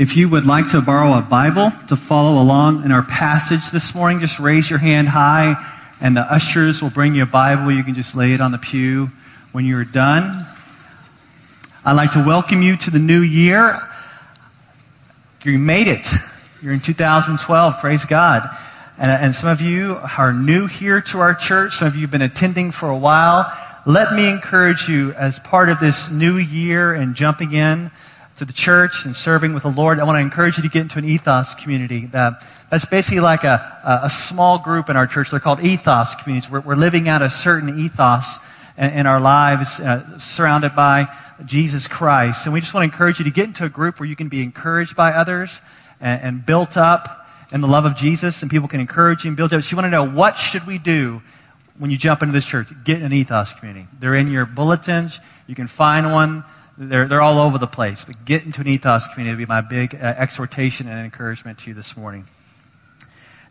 If you would like to borrow a Bible to follow along in our passage this morning, just raise your hand high and the ushers will bring you a Bible. You can just lay it on the pew when you're done. I'd like to welcome you to the new year. You made it. You're in 2012. Praise God. And, and some of you are new here to our church. Some of you have been attending for a while. Let me encourage you as part of this new year and jumping in to the church and serving with the Lord, I want to encourage you to get into an ethos community. That, that's basically like a, a, small group in our church. They're called ethos communities. We're, we're living out a certain ethos in, in our lives, uh, surrounded by Jesus Christ. And we just want to encourage you to get into a group where you can be encouraged by others and, and built up in the love of Jesus, and people can encourage you and build up. So you want to know what should we do when you jump into this church? Get an ethos community. They're in your bulletins. You can find one. They're, they're all over the place. But get into an ethos community would be my big uh, exhortation and encouragement to you this morning.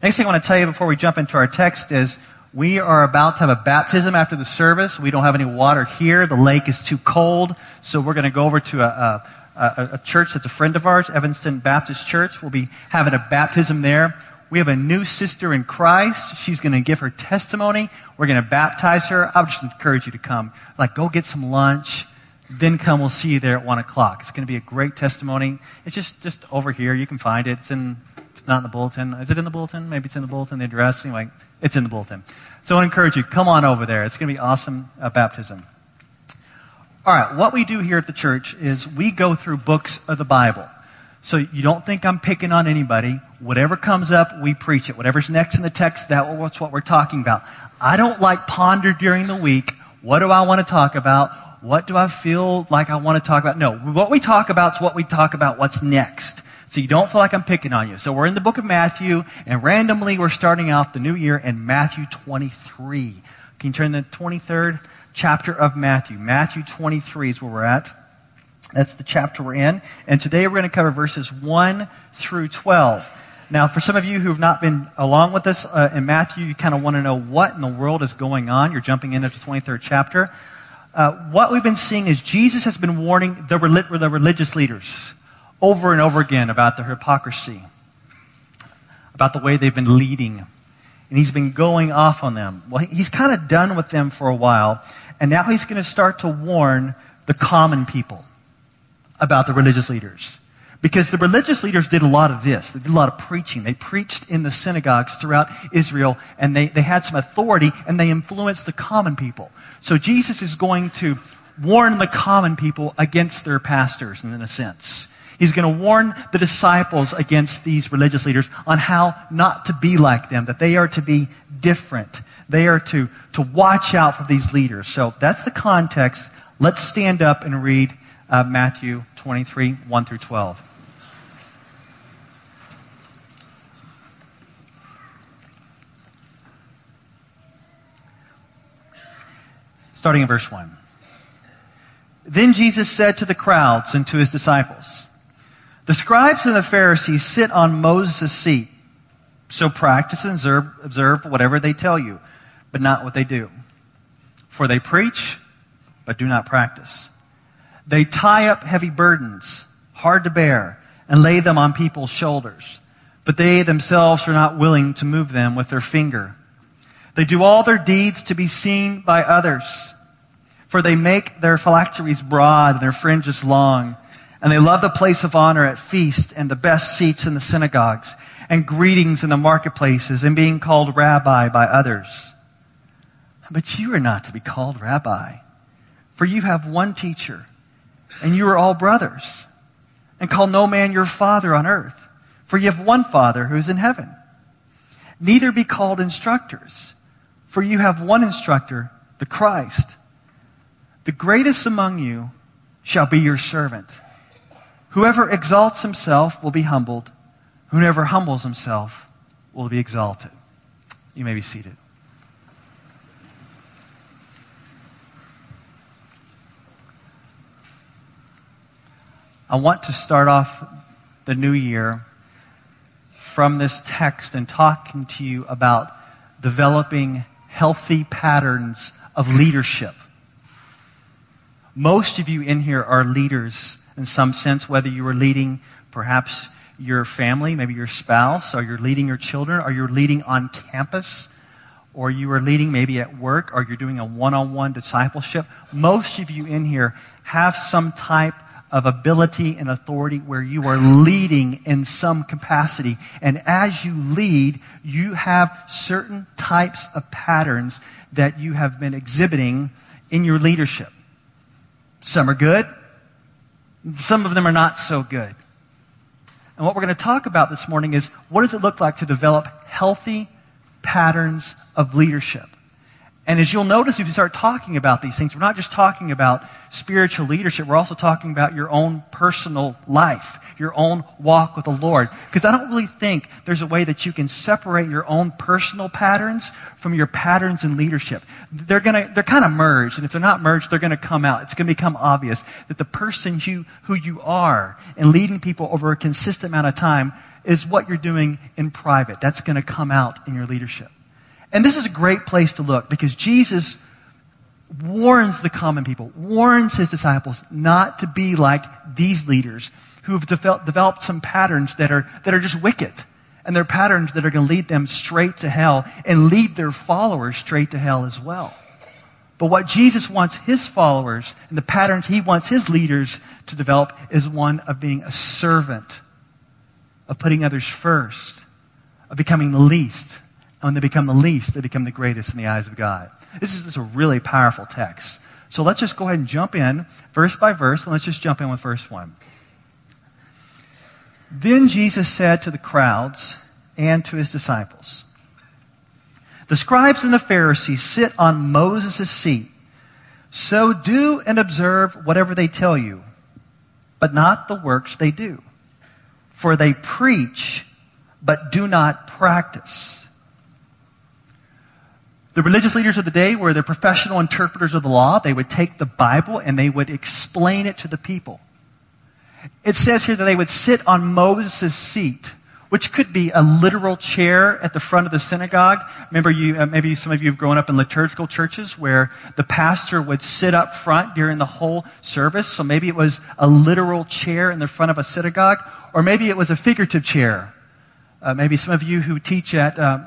Next thing I want to tell you before we jump into our text is we are about to have a baptism after the service. We don't have any water here. The lake is too cold. So we're going to go over to a, a, a church that's a friend of ours, Evanston Baptist Church. We'll be having a baptism there. We have a new sister in Christ. She's going to give her testimony. We're going to baptize her. I would just encourage you to come. Like, go get some lunch then come. We'll see you there at 1 o'clock. It's going to be a great testimony. It's just, just over here. You can find it. It's, in, it's not in the bulletin. Is it in the bulletin? Maybe it's in the bulletin, the address. Anyway, it's in the bulletin. So I encourage you, come on over there. It's going to be awesome uh, baptism. All right, what we do here at the church is we go through books of the Bible. So you don't think I'm picking on anybody. Whatever comes up, we preach it. Whatever's next in the text, that's what we're talking about. I don't like ponder during the week. What do I want to talk about? What do I feel like I want to talk about? No, what we talk about is what we talk about, what's next. So you don't feel like I'm picking on you. So we're in the book of Matthew, and randomly we're starting out the new year in Matthew 23. Can you turn the 23rd chapter of Matthew? Matthew 23 is where we're at. That's the chapter we're in. And today we're going to cover verses 1 through 12. Now, for some of you who have not been along with us uh, in Matthew, you kind of want to know what in the world is going on. You're jumping into the 23rd chapter uh, what we've been seeing is Jesus has been warning the, the religious leaders over and over again about their hypocrisy, about the way they've been leading. And he's been going off on them. Well, he's kind of done with them for a while, and now he's going to start to warn the common people about the religious leaders. Because the religious leaders did a lot of this. They did a lot of preaching. They preached in the synagogues throughout Israel, and they, they had some authority, and they influenced the common people. So Jesus is going to warn the common people against their pastors, in a sense. He's going to warn the disciples against these religious leaders on how not to be like them, that they are to be different. They are to, to watch out for these leaders. So that's the context. Let's stand up and read uh, Matthew 23, 1 through 12. Starting in verse 1. Then Jesus said to the crowds and to his disciples, The scribes and the Pharisees sit on Moses' seat. So practice and observe, observe whatever they tell you, but not what they do. For they preach, but do not practice. They tie up heavy burdens, hard to bear, and lay them on people's shoulders, but they themselves are not willing to move them with their finger. They do all their deeds to be seen by others. For they make their phylacteries broad and their fringes long. And they love the place of honor at feast and the best seats in the synagogues and greetings in the marketplaces and being called rabbi by others. But you are not to be called rabbi, for you have one teacher, and you are all brothers. And call no man your father on earth, for you have one Father who is in heaven. Neither be called instructors for you have one instructor, the Christ. The greatest among you shall be your servant. Whoever exalts himself will be humbled. Whoever humbles himself will be exalted. You may be seated. I want to start off the new year from this text and talking to you about developing healthy patterns of leadership. Most of you in here are leaders in some sense, whether you are leading perhaps your family, maybe your spouse, or you're leading your children, or you're leading on campus, or you are leading maybe at work, or you're doing a one on one discipleship. Most of you in here have some type of ability and authority where you are leading in some capacity. And as you lead, you have certain types of patterns that you have been exhibiting in your leadership. Some are good, some of them are not so good. And what we're going to talk about this morning is what does it look like to develop healthy patterns of leadership? And as you'll notice, if you start talking about these things, we're not just talking about spiritual leadership, we're also talking about your own personal life, your own walk with the Lord. Because I don't really think there's a way that you can separate your own personal patterns from your patterns in leadership. They're gonna, they're kind of merged, and if they're not merged, they're gonna come out. It's gonna become obvious that the person you, who you are and leading people over a consistent amount of time is what you're doing in private. That's gonna come out in your leadership. And this is a great place to look because Jesus warns the common people, warns his disciples not to be like these leaders who have developed some patterns that are, that are just wicked. And they're patterns that are going to lead them straight to hell and lead their followers straight to hell as well. But what Jesus wants his followers and the patterns he wants his leaders to develop is one of being a servant, of putting others first, of becoming the least, when they become the least, they become the greatest in the eyes of God. This is, this is a really powerful text. So let's just go ahead and jump in verse by verse, and let's just jump in with verse 1. Then Jesus said to the crowds and to his disciples, The scribes and the Pharisees sit on Moses' seat. So do and observe whatever they tell you, but not the works they do. For they preach, but do not practice. The religious leaders of the day were the professional interpreters of the law. They would take the Bible and they would explain it to the people. It says here that they would sit on Moses' seat, which could be a literal chair at the front of the synagogue. Remember, you, uh, maybe some of you have grown up in liturgical churches where the pastor would sit up front during the whole service. So maybe it was a literal chair in the front of a synagogue, or maybe it was a figurative chair. Uh, maybe some of you who teach at uh,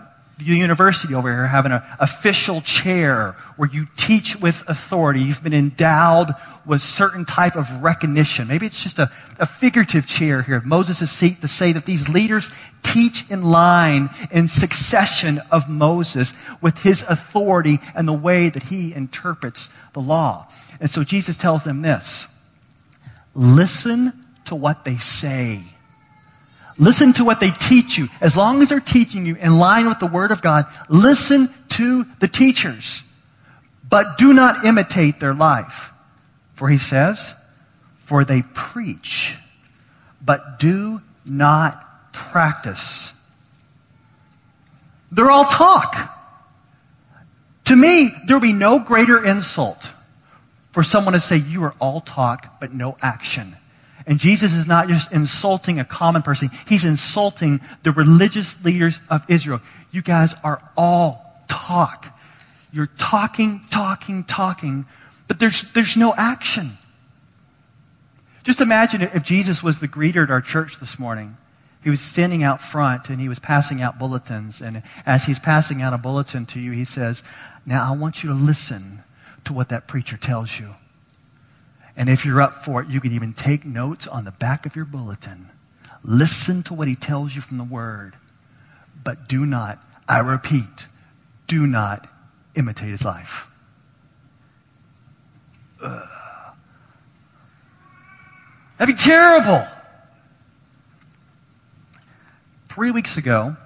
the university over here have an official chair where you teach with authority. You've been endowed with certain type of recognition. Maybe it's just a, a figurative chair here, Moses' seat, to say that these leaders teach in line, in succession of Moses with his authority and the way that he interprets the law. And so Jesus tells them this listen to what they say. Listen to what they teach you. As long as they're teaching you in line with the Word of God, listen to the teachers. But do not imitate their life. For he says, For they preach, but do not practice. They're all talk. To me, there will be no greater insult for someone to say, You are all talk, but no action. And Jesus is not just insulting a common person, he's insulting the religious leaders of Israel. You guys are all talk. You're talking, talking, talking, but there's, there's no action. Just imagine if Jesus was the greeter at our church this morning. He was standing out front and he was passing out bulletins. And as he's passing out a bulletin to you, he says, Now I want you to listen to what that preacher tells you. And if you're up for it, you can even take notes on the back of your bulletin. Listen to what he tells you from the word. But do not, I repeat, do not imitate his life. Ugh. That'd be terrible. Three weeks ago,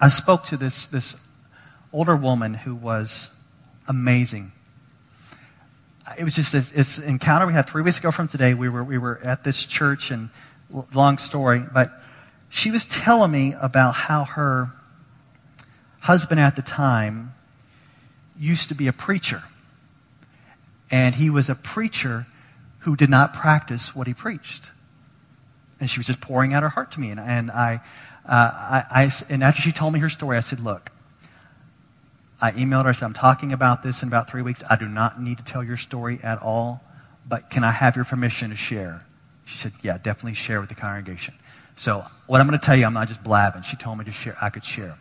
I spoke to this, this older woman who was amazing it was just this encounter we had three weeks ago from today. We were, we were at this church, and long story, but she was telling me about how her husband at the time used to be a preacher. And he was a preacher who did not practice what he preached. And she was just pouring out her heart to me. And, and I, uh, I, I, and after she told me her story, I said, Look, I emailed her, I said, I'm talking about this in about three weeks. I do not need to tell your story at all, but can I have your permission to share? She said, Yeah, definitely share with the congregation. So, what I'm going to tell you, I'm not just blabbing. She told me to share, I could share.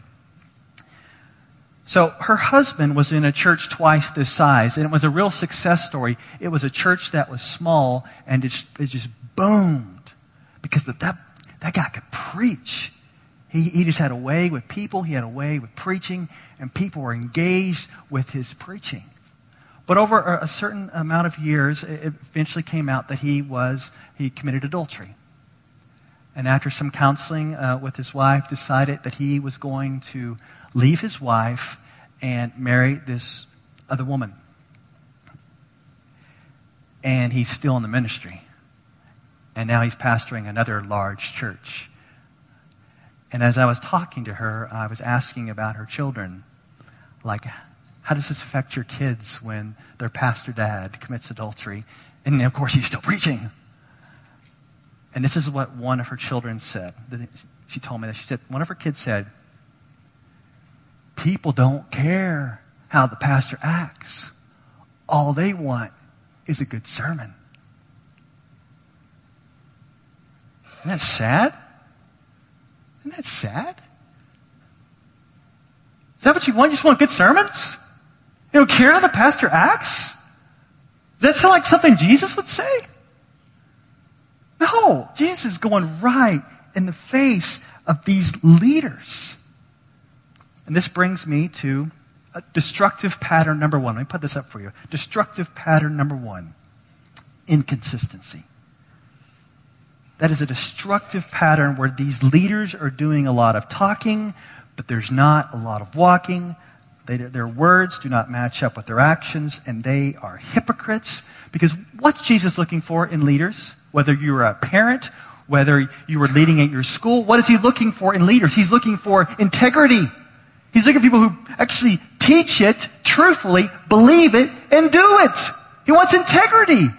So, her husband was in a church twice this size, and it was a real success story. It was a church that was small, and it, it just boomed because that, that guy could preach. He, he just had a way with people, he had a way with preaching, and people were engaged with his preaching. But over a certain amount of years, it eventually came out that he was, he committed adultery. And after some counseling uh, with his wife, decided that he was going to leave his wife and marry this other woman. And he's still in the ministry. And now he's pastoring another large church. And as I was talking to her, I was asking about her children. Like, how does this affect your kids when their pastor dad commits adultery? And of course, he's still preaching. And this is what one of her children said. She told me that. She said, one of her kids said, People don't care how the pastor acts. All they want is a good sermon. Isn't that sad? Isn't that sad? Is that what you want? You just want good sermons? You don't care how the pastor acts? Does that sound like something Jesus would say? No, Jesus is going right in the face of these leaders. And this brings me to a destructive pattern number one. Let me put this up for you. Destructive pattern number one inconsistency. That is a destructive pattern where these leaders are doing a lot of talking, but there's not a lot of walking. They, their words do not match up with their actions, and they are hypocrites. Because what's Jesus looking for in leaders? Whether you're a parent, whether you were leading at your school, what is he looking for in leaders? He's looking for integrity. He's looking for people who actually teach it truthfully, believe it, and do it. He wants integrity.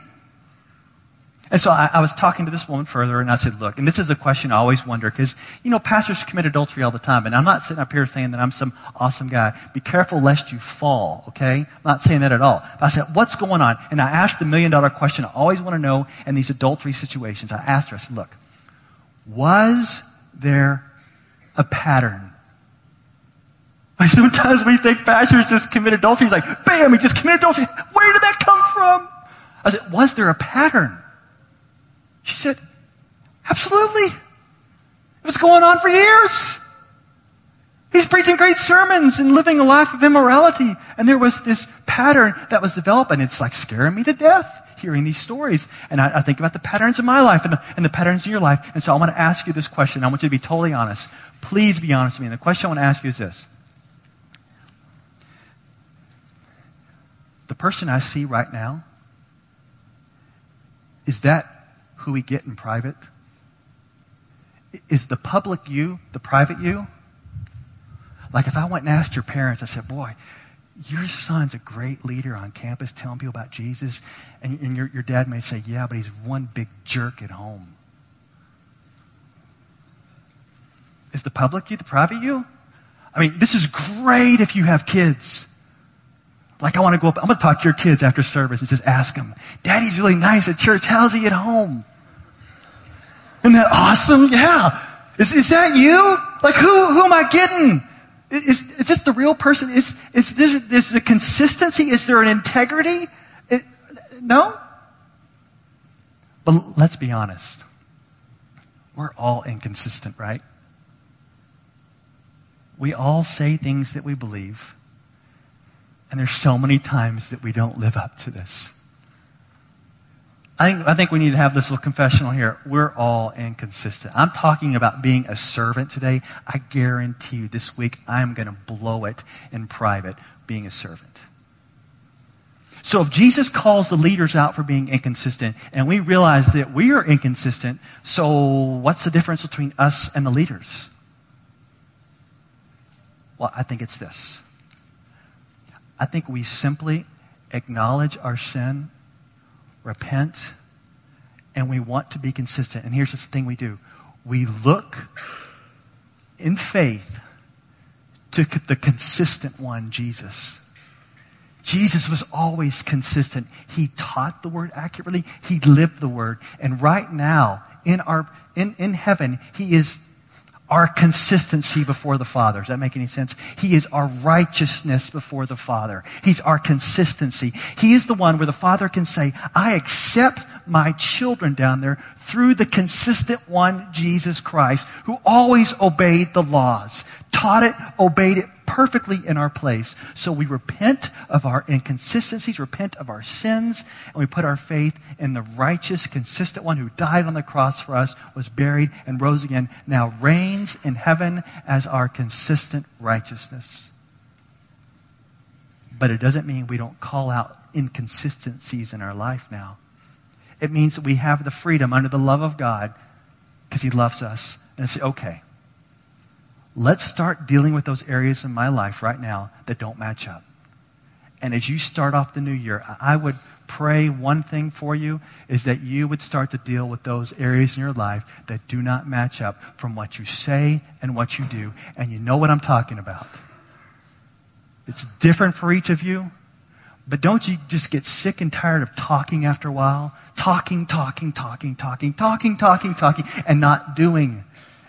And so I, I, was talking to this woman further, and I said, Look, and this is a question I always wonder, because, you know, pastors commit adultery all the time, and I'm not sitting up here saying that I'm some awesome guy. Be careful lest you fall, okay? I'm not saying that at all. But I said, What's going on? And I asked the million dollar question I always want to know in these adultery situations. I asked her, I said, Look, was there a pattern? Sometimes we think pastors just commit adultery. He's like, bam, he just committed adultery. Where did that come from? I said, was there a pattern? She said, Absolutely. It was going on for years. He's preaching great sermons and living a life of immorality. And there was this pattern that was developed, and it's like scaring me to death hearing these stories. And I, I think about the patterns in my life and the, and the patterns in your life. And so I want to ask you this question. I want you to be totally honest. Please be honest with me. And the question I want to ask you is this The person I see right now, is that who we get in private? Is the public you the private you? Like if I went and asked your parents, I said, boy, your son's a great leader on campus telling people about Jesus. And, and your, your dad may say, yeah, but he's one big jerk at home. Is the public you the private you? I mean, this is great if you have kids. Like I want to go up, I'm going to talk to your kids after service and just ask them, Daddy's really nice at church. How's he at home? Isn't that awesome? Yeah. Is, is that you? Like, who, who am I getting? Is, is this the real person? Is, is this is the consistency? Is there an integrity? It, no? But let's be honest. We're all inconsistent, right? We all say things that we believe. And there's so many times that we don't live up to this. I think, I think we need to have this little confessional here. We're all inconsistent. I'm talking about being a servant today. I guarantee you this week I'm going to blow it in private being a servant. So if Jesus calls the leaders out for being inconsistent and we realize that we are inconsistent, so what's the difference between us and the leaders? Well, I think it's this. I think we simply acknowledge our sin repent, and we want to be consistent. And here's the thing we do we look in faith to the consistent one, Jesus. Jesus was always consistent. He taught the word accurately. He lived the word. And right now, in our, in, in heaven, he is our consistency before the Father. Does that make any sense? He is our righteousness before the Father. He's our consistency. He is the one where the Father can say, I accept my children down there through the consistent one, Jesus Christ, who always obeyed the laws, taught it, obeyed it perfectly in our place. So we repent of our inconsistencies, repent of our sins, and we put our faith in the righteous, consistent one who died on the cross for us, was buried, and rose again, now reigns in heaven as our consistent righteousness. But it doesn't mean we don't call out inconsistencies in our life now. It means that we have the freedom under the love of God because He loves us. And say, okay, Let's start dealing with those areas in my life right now that don't match up. And as you start off the new year, I would pray one thing for you is that you would start to deal with those areas in your life that do not match up from what you say and what you do. And you know what I'm talking about. It's different for each of you, but don't you just get sick and tired of talking after a while? Talking, talking, talking, talking, talking, talking, talking, and not doing.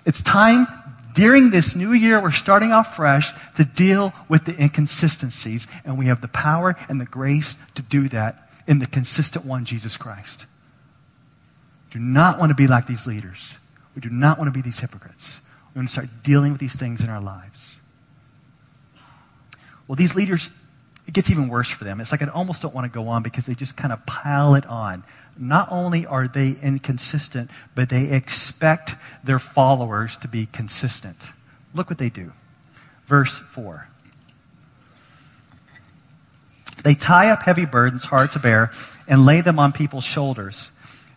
It's time during this new year, we're starting off fresh to deal with the inconsistencies, and we have the power and the grace to do that in the consistent one, Jesus Christ. Do not want to be like these leaders. We do not want to be these hypocrites. We want to start dealing with these things in our lives. Well, these leaders, it gets even worse for them. It's like I almost don't want to go on because they just kind of pile it on not only are they inconsistent, but they expect their followers to be consistent. Look what they do. Verse 4. They tie up heavy burdens hard to bear and lay them on people's shoulders,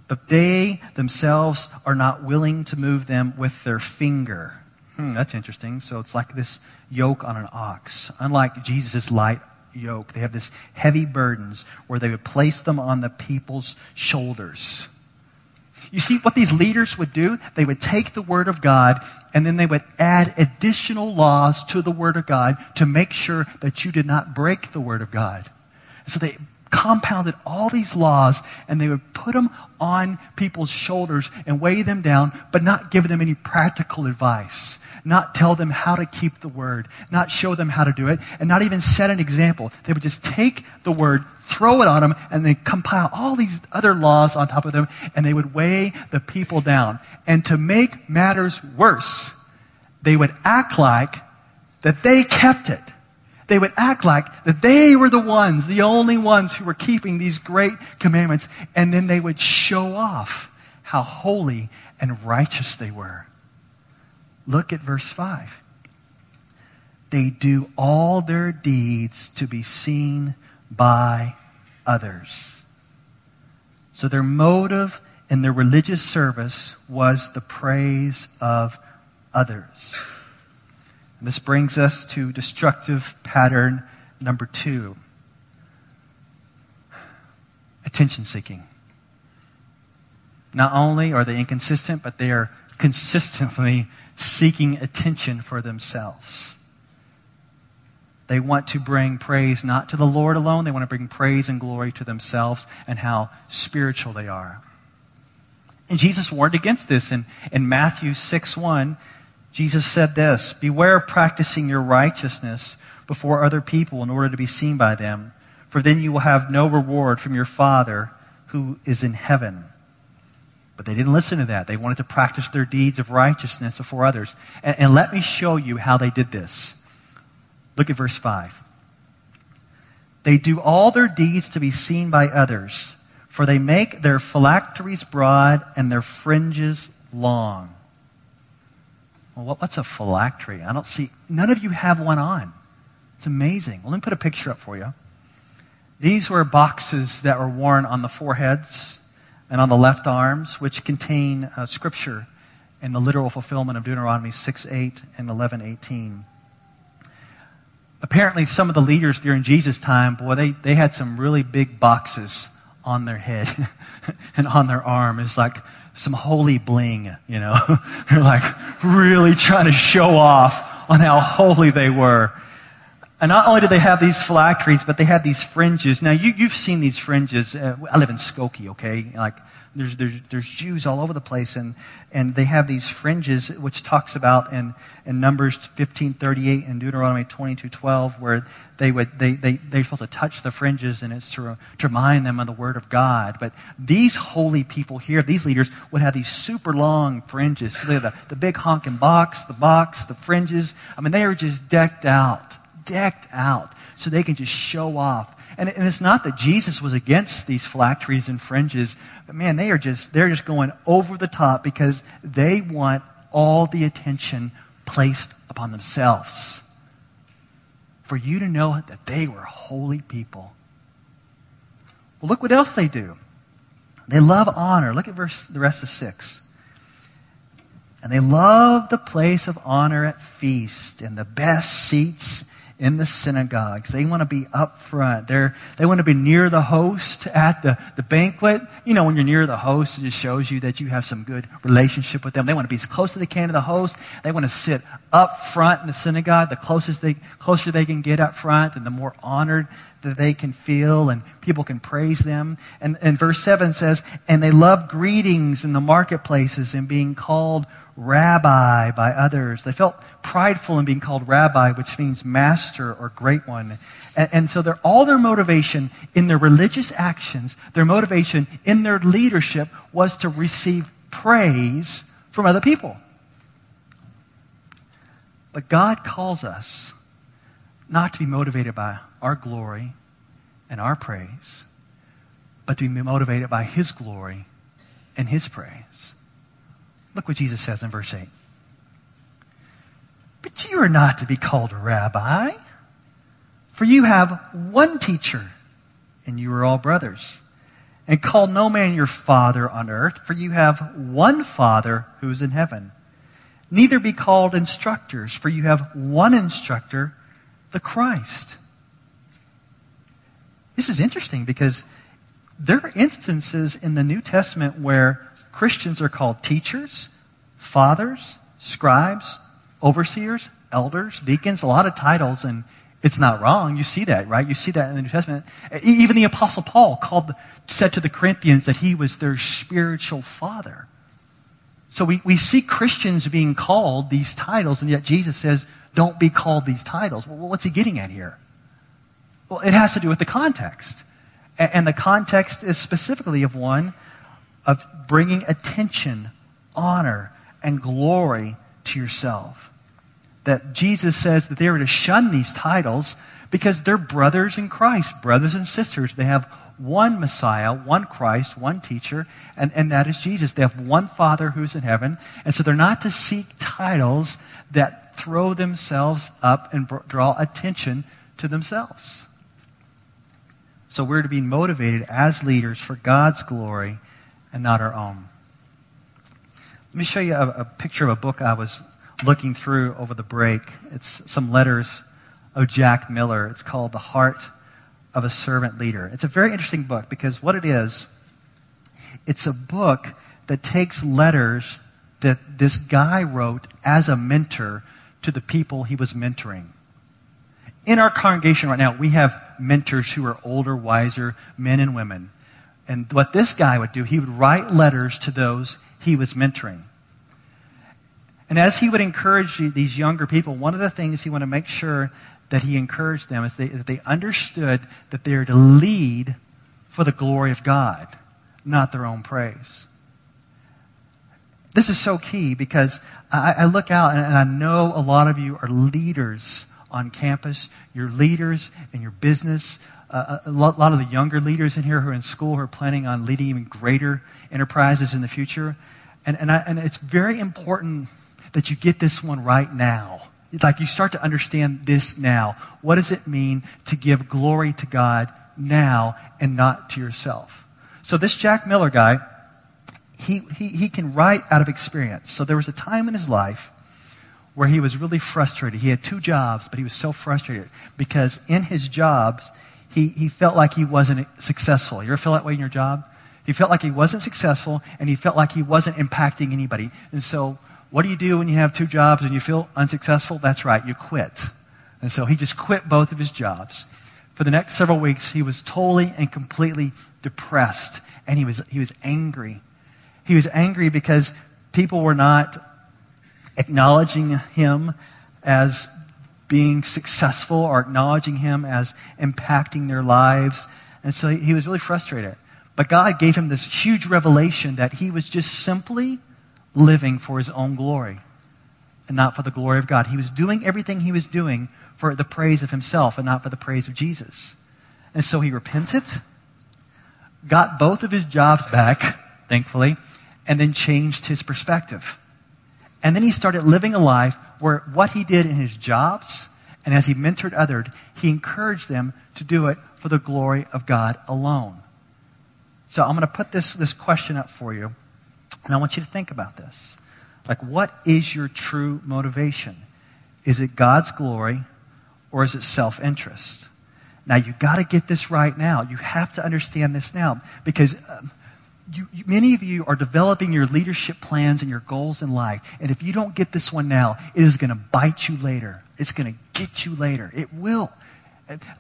but they themselves are not willing to move them with their finger. Hmm, that's interesting. So it's like this yoke on an ox. Unlike Jesus' light yoke. They have this heavy burdens where they would place them on the people's shoulders. You see, what these leaders would do, they would take the Word of God and then they would add additional laws to the Word of God to make sure that you did not break the Word of God. So they compounded all these laws and they would put them on people's shoulders and weigh them down, but not give them any practical advice not tell them how to keep the word, not show them how to do it, and not even set an example. They would just take the word, throw it on them, and they compile all these other laws on top of them, and they would weigh the people down. And to make matters worse, they would act like that they kept it. They would act like that they were the ones, the only ones who were keeping these great commandments, and then they would show off how holy and righteous they were. Look at verse 5. They do all their deeds to be seen by others. So their motive in their religious service was the praise of others. This brings us to destructive pattern number two attention seeking. Not only are they inconsistent, but they are consistently seeking attention for themselves. They want to bring praise not to the Lord alone, they want to bring praise and glory to themselves and how spiritual they are. And Jesus warned against this in, in Matthew 6 1. Jesus said this Beware of practicing your righteousness before other people in order to be seen by them, for then you will have no reward from your Father who is in heaven. But they didn't listen to that. They wanted to practice their deeds of righteousness before others. And, and let me show you how they did this. Look at verse 5. They do all their deeds to be seen by others, for they make their phylacteries broad and their fringes long. Well, what's a phylactery? I don't see, none of you have one on. It's amazing. Well, let me put a picture up for you. These were boxes that were worn on the foreheads and on the left arms, which contain uh, scripture and the literal fulfillment of Deuteronomy 6 8 and 11 18. Apparently, some of the leaders during Jesus' time, boy, they, they had some really big boxes on their head and on their arm. It's like some holy bling, you know. They're like really trying to show off on how holy they were. And not only did they have these phylacteries, but they had these fringes. Now, you, you've seen these fringes. Uh, I live in Skokie, okay? Like, there's, there's, there's Jews all over the place, and, and they have these fringes, which talks about in, in Numbers 1538 and Deuteronomy 2212, where they would, they, they, they're supposed to touch the fringes, and it's to, to remind them of the Word of God. But these holy people here, these leaders, would have these super long fringes. So they the, the big honking box, the box, the fringes. I mean, they are just decked out, decked out, so they can just show off and, and it's not that Jesus was against these phylacteries and fringes, but man, they are just, they're just going over the top because they want all the attention placed upon themselves. For you to know that they were holy people. Well, look what else they do. They love honor. Look at verse, the rest of 6. And they love the place of honor at feast and the best seats in the synagogues. They want to be up front. They're, they want to be near the host at the, the banquet. You know, when you're near the host, it just shows you that you have some good relationship with them. They want to be as close as they can to the host. They want to sit up front in the synagogue, the closest they, closer they can get up front, and the more honored that they can feel, and people can praise them. And, and verse 7 says, And they love greetings in the marketplaces and being called rabbi by others. They felt prideful in being called rabbi, which means master or great one. And, and so their, all their motivation in their religious actions, their motivation in their leadership was to receive praise from other people. But God calls us not to be motivated by our glory and our praise, but to be motivated by His glory and His praise. Look what Jesus says in verse 8. But you are not to be called rabbi, for you have one teacher, and you are all brothers. And call no man your father on earth, for you have one Father who is in heaven. Neither be called instructors, for you have one instructor, the Christ. This is interesting because there are instances in the New Testament where Christians are called teachers, fathers, scribes, overseers, elders, deacons, a lot of titles, and it's not wrong. You see that, right? You see that in the New Testament. Even the Apostle Paul called, said to the Corinthians that he was their spiritual father. So we, we see Christians being called these titles, and yet Jesus says, don't be called these titles. Well, what's he getting at here? Well, it has to do with the context. And the context is specifically of one of bringing attention, honor, and glory to yourself. That Jesus says that they are to shun these titles because they're brothers in Christ, brothers and sisters. They have one Messiah, one Christ, one teacher, and, and that is Jesus. They have one Father who's in heaven, and so they're not to seek titles that throw themselves up and draw attention to themselves. So we're to be motivated as leaders for God's glory and not our own. Let me show you a, a picture of a book I was looking through over the break. It's some letters of Jack Miller. It's called The Heart of a Servant Leader. It's a very interesting book because what it is, it's a book that takes letters that this guy wrote as a mentor to the people he was mentoring. In our congregation right now, we have mentors who are older, wiser men and women. And what this guy would do, he would write letters to those he was mentoring. And as he would encourage these younger people, one of the things he wanted to make sure that he encouraged them is they, that they understood that they are to lead for the glory of God, not their own praise. This is so key because I, I look out and, and I know a lot of you are leaders on campus. You're leaders in your business uh, a lot of the younger leaders in here who are in school who are planning on leading even greater enterprises in the future. And, and, I, and it's very important that you get this one right now. It's like you start to understand this now. What does it mean to give glory to God now and not to yourself? So this Jack Miller guy, he, he, he can write out of experience. So there was a time in his life where he was really frustrated. He had two jobs, but he was so frustrated because in his jobs, he, he felt like he wasn't successful. You ever feel that way in your job? He felt like he wasn't successful and he felt like he wasn't impacting anybody. And so, what do you do when you have two jobs and you feel unsuccessful? That's right, you quit. And so he just quit both of his jobs. For the next several weeks, he was totally and completely depressed, and he was, he was angry. He was angry because people were not acknowledging him as being successful or acknowledging him as impacting their lives. And so he was really frustrated. But God gave him this huge revelation that he was just simply living for his own glory and not for the glory of God. He was doing everything he was doing for the praise of himself and not for the praise of Jesus. And so he repented, got both of his jobs back, thankfully, and then changed his perspective. And then he started living a life where what he did in his jobs and as he mentored others, he encouraged them to do it for the glory of God alone. So I'm going to put this, this question up for you, and I want you to think about this. Like, what is your true motivation? Is it God's glory or is it self interest? Now, you've got to get this right now. You have to understand this now because um, you, you, many of you are developing your leadership plans and your goals in life. And if you don't get this one now, it is going to bite you later. It's going to get you later. It will.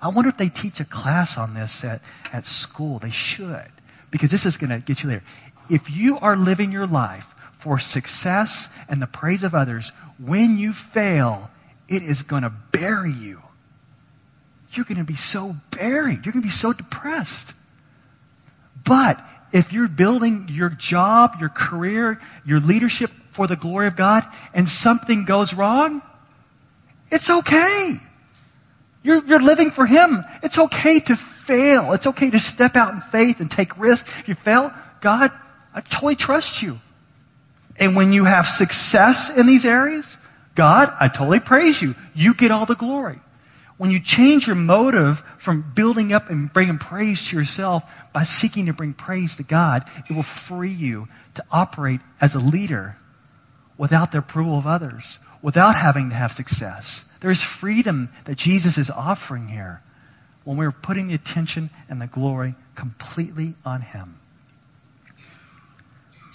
I wonder if they teach a class on this at, at school. They should, because this is going to get you later. If you are living your life for success and the praise of others, when you fail, it is going to bury you. You're going to be so buried. You're going to be so depressed. But if you're building your job, your career, your leadership for the glory of God, and something goes wrong, it's okay. You're, you're living for Him. It's okay to fail. It's okay to step out in faith and take risks. If you fail, God, I totally trust you. And when you have success in these areas, God, I totally praise you. You get all the glory. When you change your motive from building up and bringing praise to yourself by seeking to bring praise to God, it will free you to operate as a leader without the approval of others, without having to have success. There's freedom that Jesus is offering here when we're putting the attention and the glory completely on Him.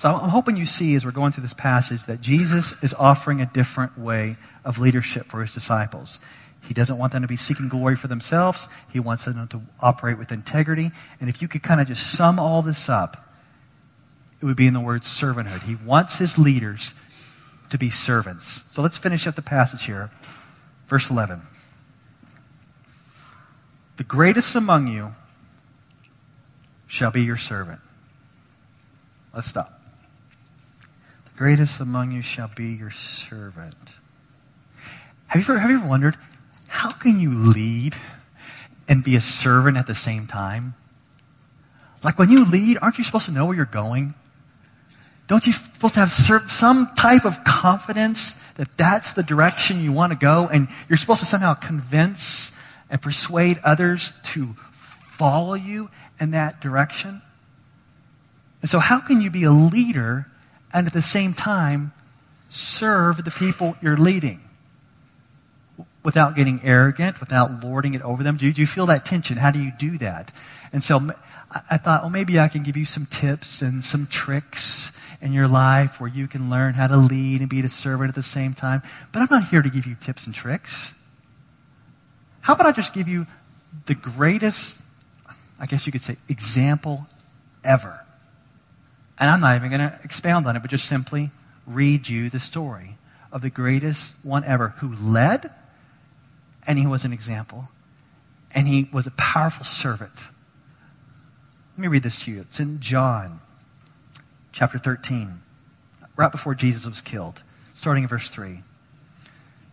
So I'm hoping you see as we're going through this passage that Jesus is offering a different way of leadership for his disciples. He doesn't want them to be seeking glory for themselves. He wants them to operate with integrity. And if you could kind of just sum all this up, it would be in the word servanthood. He wants his leaders to be servants. So let's finish up the passage here. Verse 11. The greatest among you shall be your servant. Let's stop The greatest among you shall be your servant. Have you ever, have you ever wondered, how can you lead and be a servant at the same time? Like when you lead, aren't you supposed to know where you're going? Don't you supposed to have some type of confidence that that's the direction you want to go and you're supposed to somehow convince and persuade others to follow you in that direction? And so how can you be a leader and at the same time serve the people you're leading without getting arrogant, without lording it over them? Do you, do you feel that tension? How do you do that? And so I thought, well, maybe I can give you some tips and some tricks in your life where you can learn how to lead and be a servant at the same time. But I'm not here to give you tips and tricks. How about I just give you the greatest, I guess you could say, example ever and I'm not even going to expound on it, but just simply read you the story of the greatest one ever who led, and he was an example, and he was a powerful servant. Let me read this to you. It's in John chapter 13, right before Jesus was killed, starting in verse 3.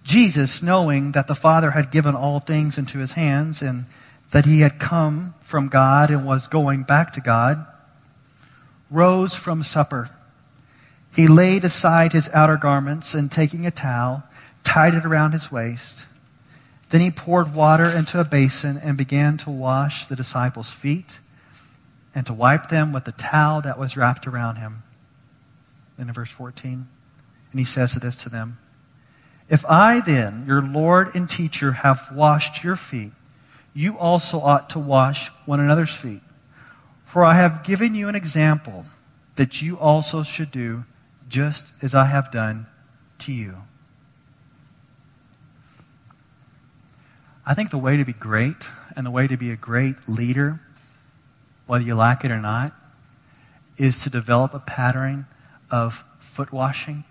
Jesus, knowing that the Father had given all things into his hands and that he had come from God and was going back to God, rose from supper. He laid aside his outer garments and taking a towel, tied it around his waist. Then he poured water into a basin and began to wash the disciples' feet and to wipe them with the towel that was wrapped around him. Then in verse 14, and he says this to them If I then, your Lord and teacher, have washed your feet, you also ought to wash one another's feet. For I have given you an example that you also should do just as I have done to you. I think the way to be great and the way to be a great leader, whether you like it or not, is to develop a pattern of foot washing.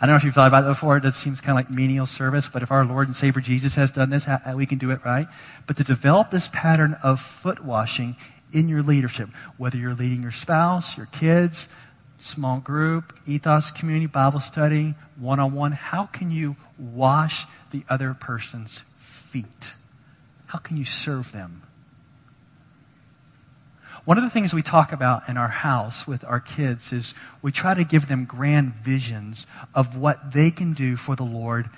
I don't know if you've thought about that before. That seems kind of like menial service, but if our Lord and Savior Jesus has done this, we can do it right. But to develop this pattern of foot washing in your leadership, whether you're leading your spouse, your kids, small group, ethos community, Bible study, one on one, how can you wash the other person's feet? How can you serve them? One of the things we talk about in our house with our kids is we try to give them grand visions of what they can do for the Lord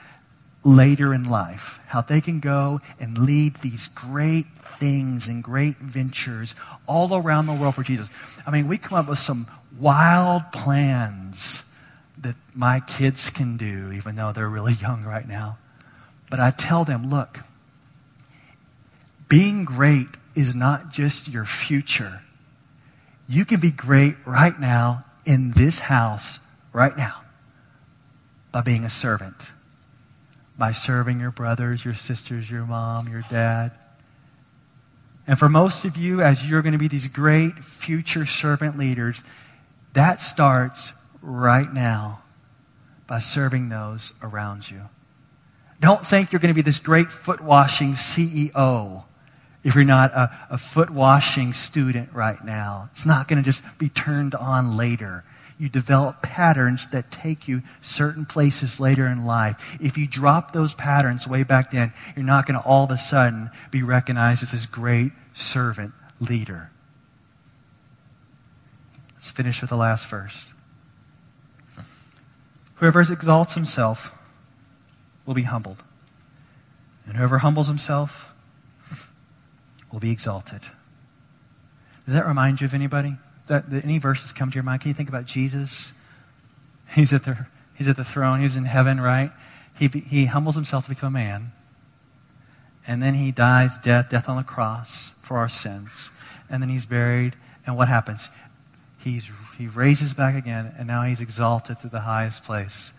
later in life, how they can go and lead these great things and great ventures all around the world for Jesus. I mean, we come up with some wild plans that my kids can do, even though they're really young right now. But I tell them, look, being great is not just your future. You can be great right now in this house, right now, by being a servant, by serving your brothers, your sisters, your mom, your dad. And for most of you, as you're going to be these great future servant leaders, that starts right now by serving those around you. Don't think you're going to be this great foot washing CEO if you're not a, a foot washing student right now. It's not going to just be turned on later. You develop patterns that take you certain places later in life. If you drop those patterns way back then, you're not going to all of a sudden be recognized as this great servant leader. Let's finish with the last verse. Whoever exalts himself will be humbled, and whoever humbles himself will be exalted. Does that remind you of anybody? That, that any verses come to your mind? Can you think about Jesus? He's at the, he's at the throne. He's in heaven, right? He, he humbles himself to become a man. And then he dies death, death on the cross for our sins. And then he's buried. And what happens? He's, he raises back again, and now he's exalted to the highest place.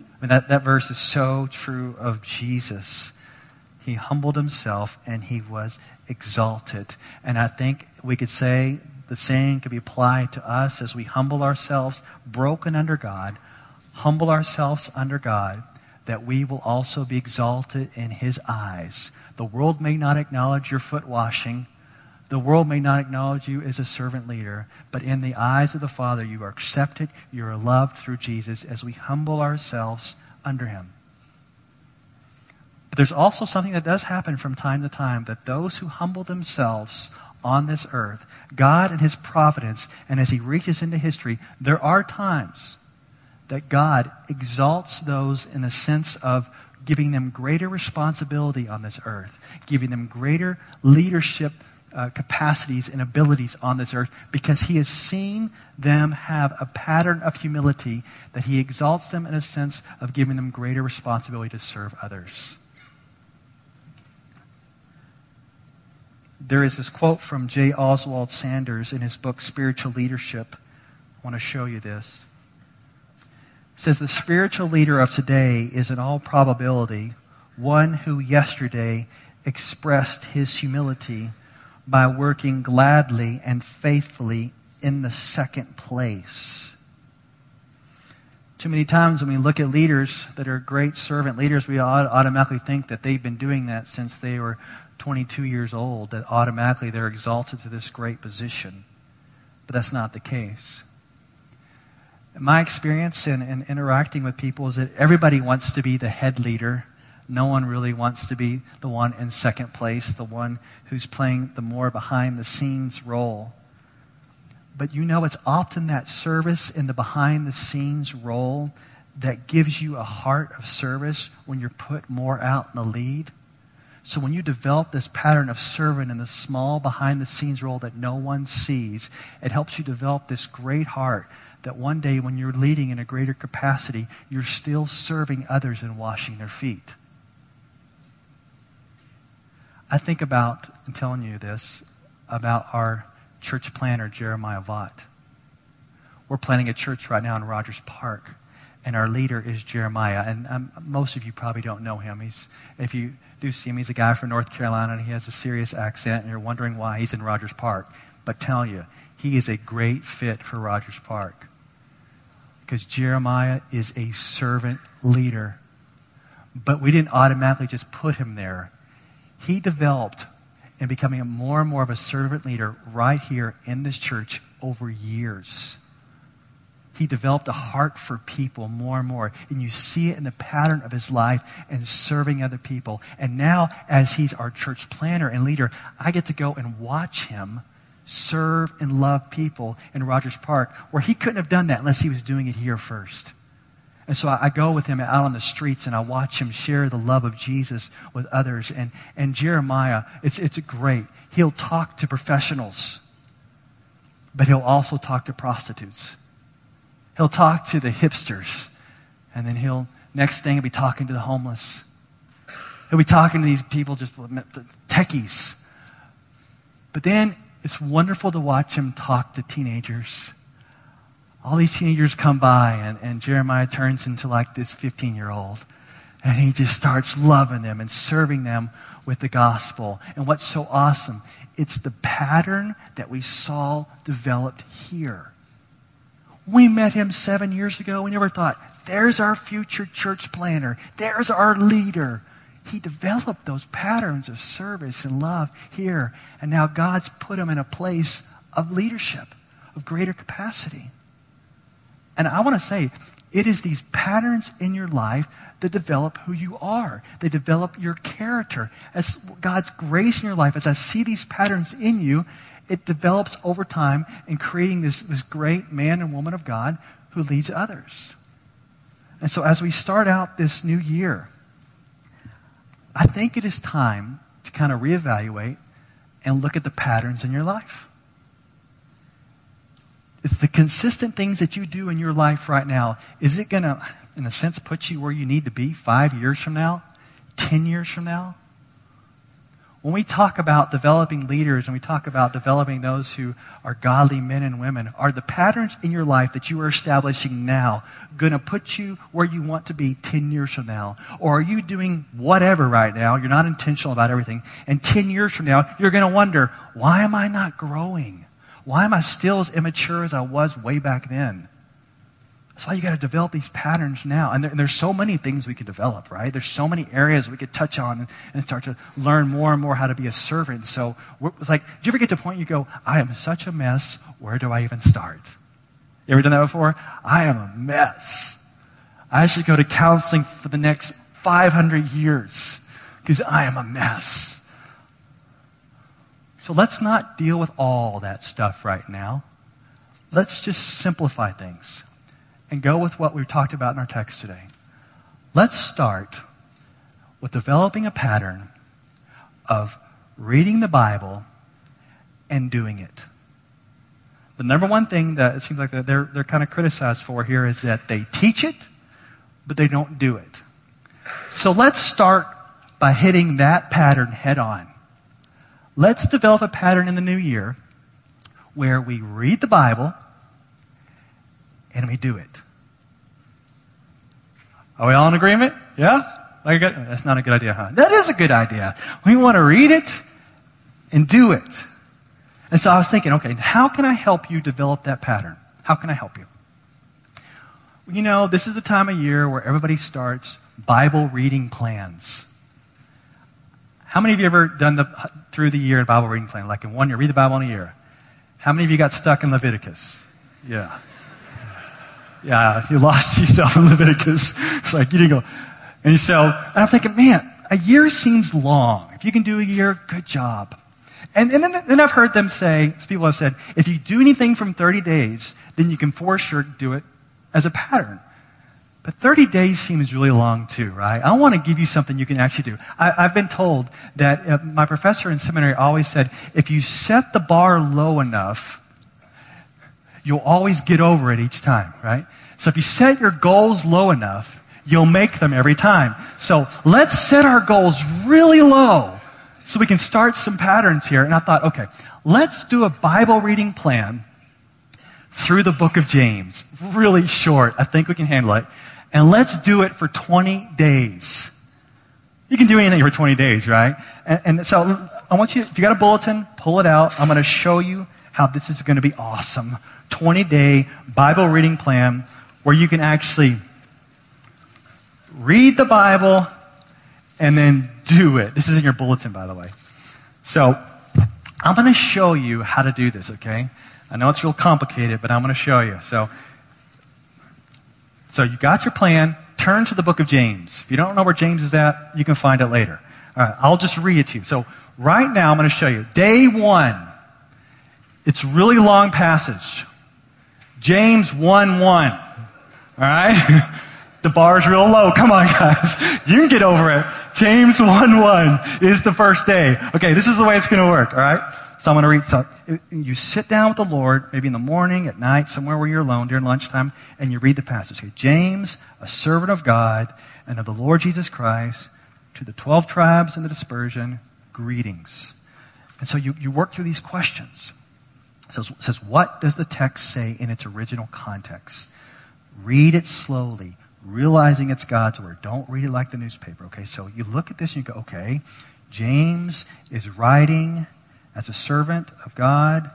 I mean, that, that verse is so true of Jesus. He humbled himself and he was exalted. And I think we could say the same could be applied to us as we humble ourselves, broken under God, humble ourselves under God, that we will also be exalted in his eyes. The world may not acknowledge your foot washing, the world may not acknowledge you as a servant leader, but in the eyes of the Father, you are accepted, you are loved through Jesus as we humble ourselves under him. But there's also something that does happen from time to time that those who humble themselves on this earth, God and his providence, and as he reaches into history, there are times that God exalts those in the sense of giving them greater responsibility on this earth, giving them greater leadership uh, capacities and abilities on this earth because he has seen them have a pattern of humility that he exalts them in a sense of giving them greater responsibility to serve others. There is this quote from J. Oswald Sanders in his book Spiritual Leadership. I want to show you this. It says the spiritual leader of today is in all probability one who yesterday expressed his humility by working gladly and faithfully in the second place. Too many times when we look at leaders that are great servant leaders, we automatically think that they've been doing that since they were 22 years old, that automatically they're exalted to this great position. But that's not the case. My experience in, in interacting with people is that everybody wants to be the head leader no one really wants to be the one in second place, the one who's playing the more behind the scenes role. But you know, it's often that service in the behind the scenes role that gives you a heart of service when you're put more out in the lead. So when you develop this pattern of serving in the small behind the scenes role that no one sees, it helps you develop this great heart that one day when you're leading in a greater capacity, you're still serving others and washing their feet. I think about, I'm telling you this, about our church planner, Jeremiah Vaught. We're planning a church right now in Rogers Park. and our leader is Jeremiah. And um, most of you probably don't know him. He's, if you do see him, he's a guy from North Carolina, and he has a serious accent, and you're wondering why he's in Rogers Park. But tell you, he is a great fit for Rogers Park because Jeremiah is a servant leader. But we didn't automatically just put him there. He developed in becoming more and more of a servant leader right here in this church over years. He developed a heart for people more and more. And you see it in the pattern of his life and serving other people. And now, as he's our church planner and leader, I get to go and watch him serve and love people in Rogers Park, where he couldn't have done that unless he was doing it here first. And so I, I, go with him out on the streets and I watch him share the love of Jesus with others. And, and Jeremiah, it's, it's great. He'll talk to professionals, but he'll also talk to prostitutes. He'll talk to the hipsters, and then he'll, next thing, he'll be talking to the homeless. He'll be talking to these people, just techies. But then it's wonderful to watch him talk to teenagers. All these teenagers come by, and, and Jeremiah turns into like this 15 year old. And he just starts loving them and serving them with the gospel. And what's so awesome, it's the pattern that we saw developed here. We met him seven years ago. We never thought, there's our future church planner. There's our leader. He developed those patterns of service and love here. And now God's put him in a place of leadership, of greater capacity. And I want to say, it is these patterns in your life that develop who you are. They develop your character. As God's grace in your life, as I see these patterns in you, it develops over time in creating this, this great man and woman of God who leads others. And so as we start out this new year, I think it is time to kind of reevaluate and look at the patterns in your life. It's the consistent things that you do in your life right now. Is it going to, in a sense, put you where you need to be five years from now, 10 years from now? When we talk about developing leaders and we talk about developing those who are godly men and women, are the patterns in your life that you are establishing now going to put you where you want to be 10 years from now? Or are you doing whatever right now? You're not intentional about everything. And 10 years from now, you're going to wonder, why am I not growing? Why am I still as immature as I was way back then? That's why you got to develop these patterns now. And, there, and, there's so many things we could develop, right? There's so many areas we could touch on and, and start to learn more and more how to be a servant. So it's like, do you ever get to a point you go, I am such a mess. Where do I even start? You ever done that before? I am a mess. I should go to counseling for the next 500 years because I am a mess. So let's not deal with all that stuff right now. Let's just simplify things and go with what we talked about in our text today. Let's start with developing a pattern of reading the Bible and doing it. The number one thing that it seems like they're, they're kind of criticized for here is that they teach it, but they don't do it. So let's start by hitting that pattern head on. Let's develop a pattern in the new year where we read the Bible and we do it. Are we all in agreement? Yeah? That's not a good idea, huh? That is a good idea. We want to read it and do it. And so I was thinking, okay, how can I help you develop that pattern? How can I help you? You know, this is the time of year where everybody starts Bible reading plans. How many of you ever done the through the year in Bible reading plan? Like in one year, read the Bible in a year. How many of you got stuck in Leviticus? Yeah. Yeah, you lost yourself in Leviticus. It's like you didn't go. And so, and I'm thinking, man, a year seems long. If you can do a year, good job. And, and then, then I've heard them say, people have said, if you do anything from 30 days, then you can for sure do it as a pattern. But 30 days seems really long too, right? I want to give you something you can actually do. I, have been told that uh, my professor in seminary always said, if you set the bar low enough, you'll always get over it each time, right? So if you set your goals low enough, you'll make them every time. So let's set our goals really low so we can start some patterns here. And I thought, okay, let's do a Bible reading plan through the book of James. Really short. I think we can handle it. And let's do it for 20 days. You can do anything for 20 days, right? And, and so I want you, if you got a bulletin, pull it out. I'm going to show you how this is going to be awesome. 20 day Bible reading plan where you can actually read the Bible and then do it. This is in your bulletin, by the way. So I'm going to show you how to do this, okay? I know it's real complicated, but I'm going to show you. So, so you got your plan. Turn to the book of James. If you don't know where James is at, you can find it later. All right, I'll just read it to you. So right now, I'm going to show you. Day one. It's really long passage. James 1 1. All right? the bar's real low. Come on, guys. You can get over it. James 1 1 is the first day. Okay, this is the way it's going to work. All right? So I'm going to read. So you sit down with the Lord, maybe in the morning, at night, somewhere where you're alone during lunchtime, and you read the passage. James, a servant of God and of the Lord Jesus Christ, to the 12 tribes in the dispersion, greetings. And so you, you work through these questions. It says, it says, what does the text say in its original context? Read it slowly, realizing it's God's word. Don't read it like the newspaper, okay? So you look at this and you go, okay, James is writing as a servant of God,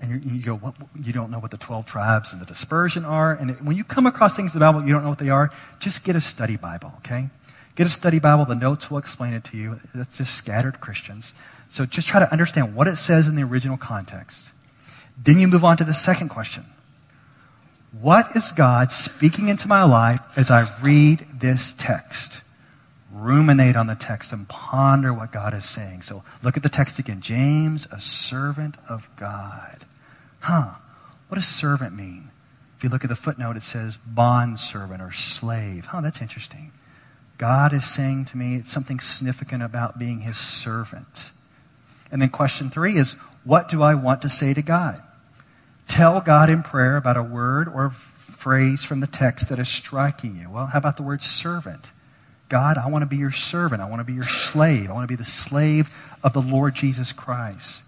and you go, what, you don't know what the 12 tribes and the dispersion are. And it, when you come across things in the Bible, you don't know what they are, just get a study Bible, okay? Get a study Bible. The notes will explain it to you. That's just scattered Christians. So just try to understand what it says in the original context. Then you move on to the second question. What is God speaking into my life as I read this text? Ruminate on the text and ponder what God is saying. So look at the text again. James, a servant of God. Huh. What does servant mean? If you look at the footnote, it says bond servant or slave. Huh, that's interesting. God is saying to me it's something significant about being his servant. And then question three is what do I want to say to God? Tell God in prayer about a word or phrase from the text that is striking you. Well, how about the word servant? God, I want to be your servant. I want to be your slave. I want to be the slave of the Lord Jesus Christ.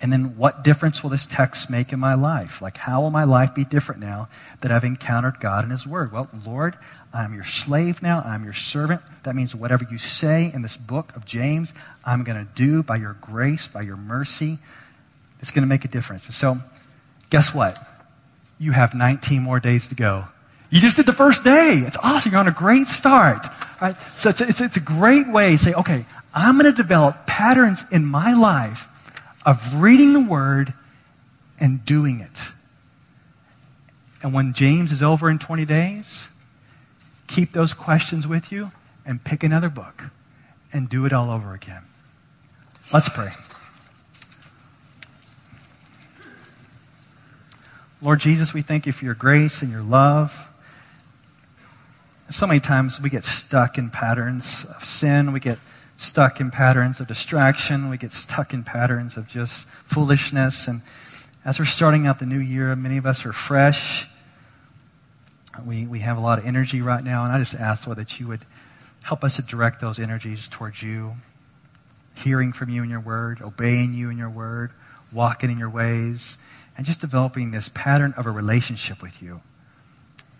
And then what difference will this text make in my life? Like, how will my life be different now that I've encountered God and His Word? Well, Lord, I'm your slave now. I'm your servant. That means whatever you say in this book of James, I'm going to do by your grace, by your mercy. It's going to make a difference. And so, guess what? You have 19 more days to go you just did the first day. It's awesome. You're on a great start. Right? So it's it's, it's a great way to say, okay, I'm going to develop patterns in my life of reading the word and doing it. And when James is over in 20 days, keep those questions with you and pick another book and do it all over again. Let's pray. Lord Jesus, we thank you for your grace and your love. So many times we get stuck in patterns of sin. We get stuck in patterns of distraction. We get stuck in patterns of just foolishness. And as we're starting out the new year, many of us are fresh. We, we have a lot of energy right now. And I just ask, that you would help us to direct those energies towards you, hearing from you in your word, obeying you in your word, walking in your ways, and just developing this pattern of a relationship with you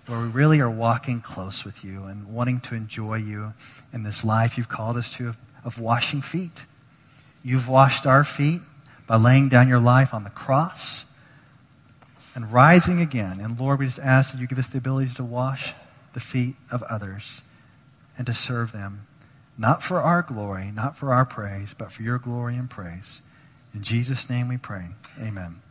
where we really are walking close with you and wanting to enjoy you in this life you've called us to of, of washing feet. You've washed our feet by laying down your life on the cross and rising again. And Lord, we just ask that you give us the ability to wash the feet of others and to serve them, not for our glory, not for our praise, but for your glory and praise. In Jesus' name we pray. Amen.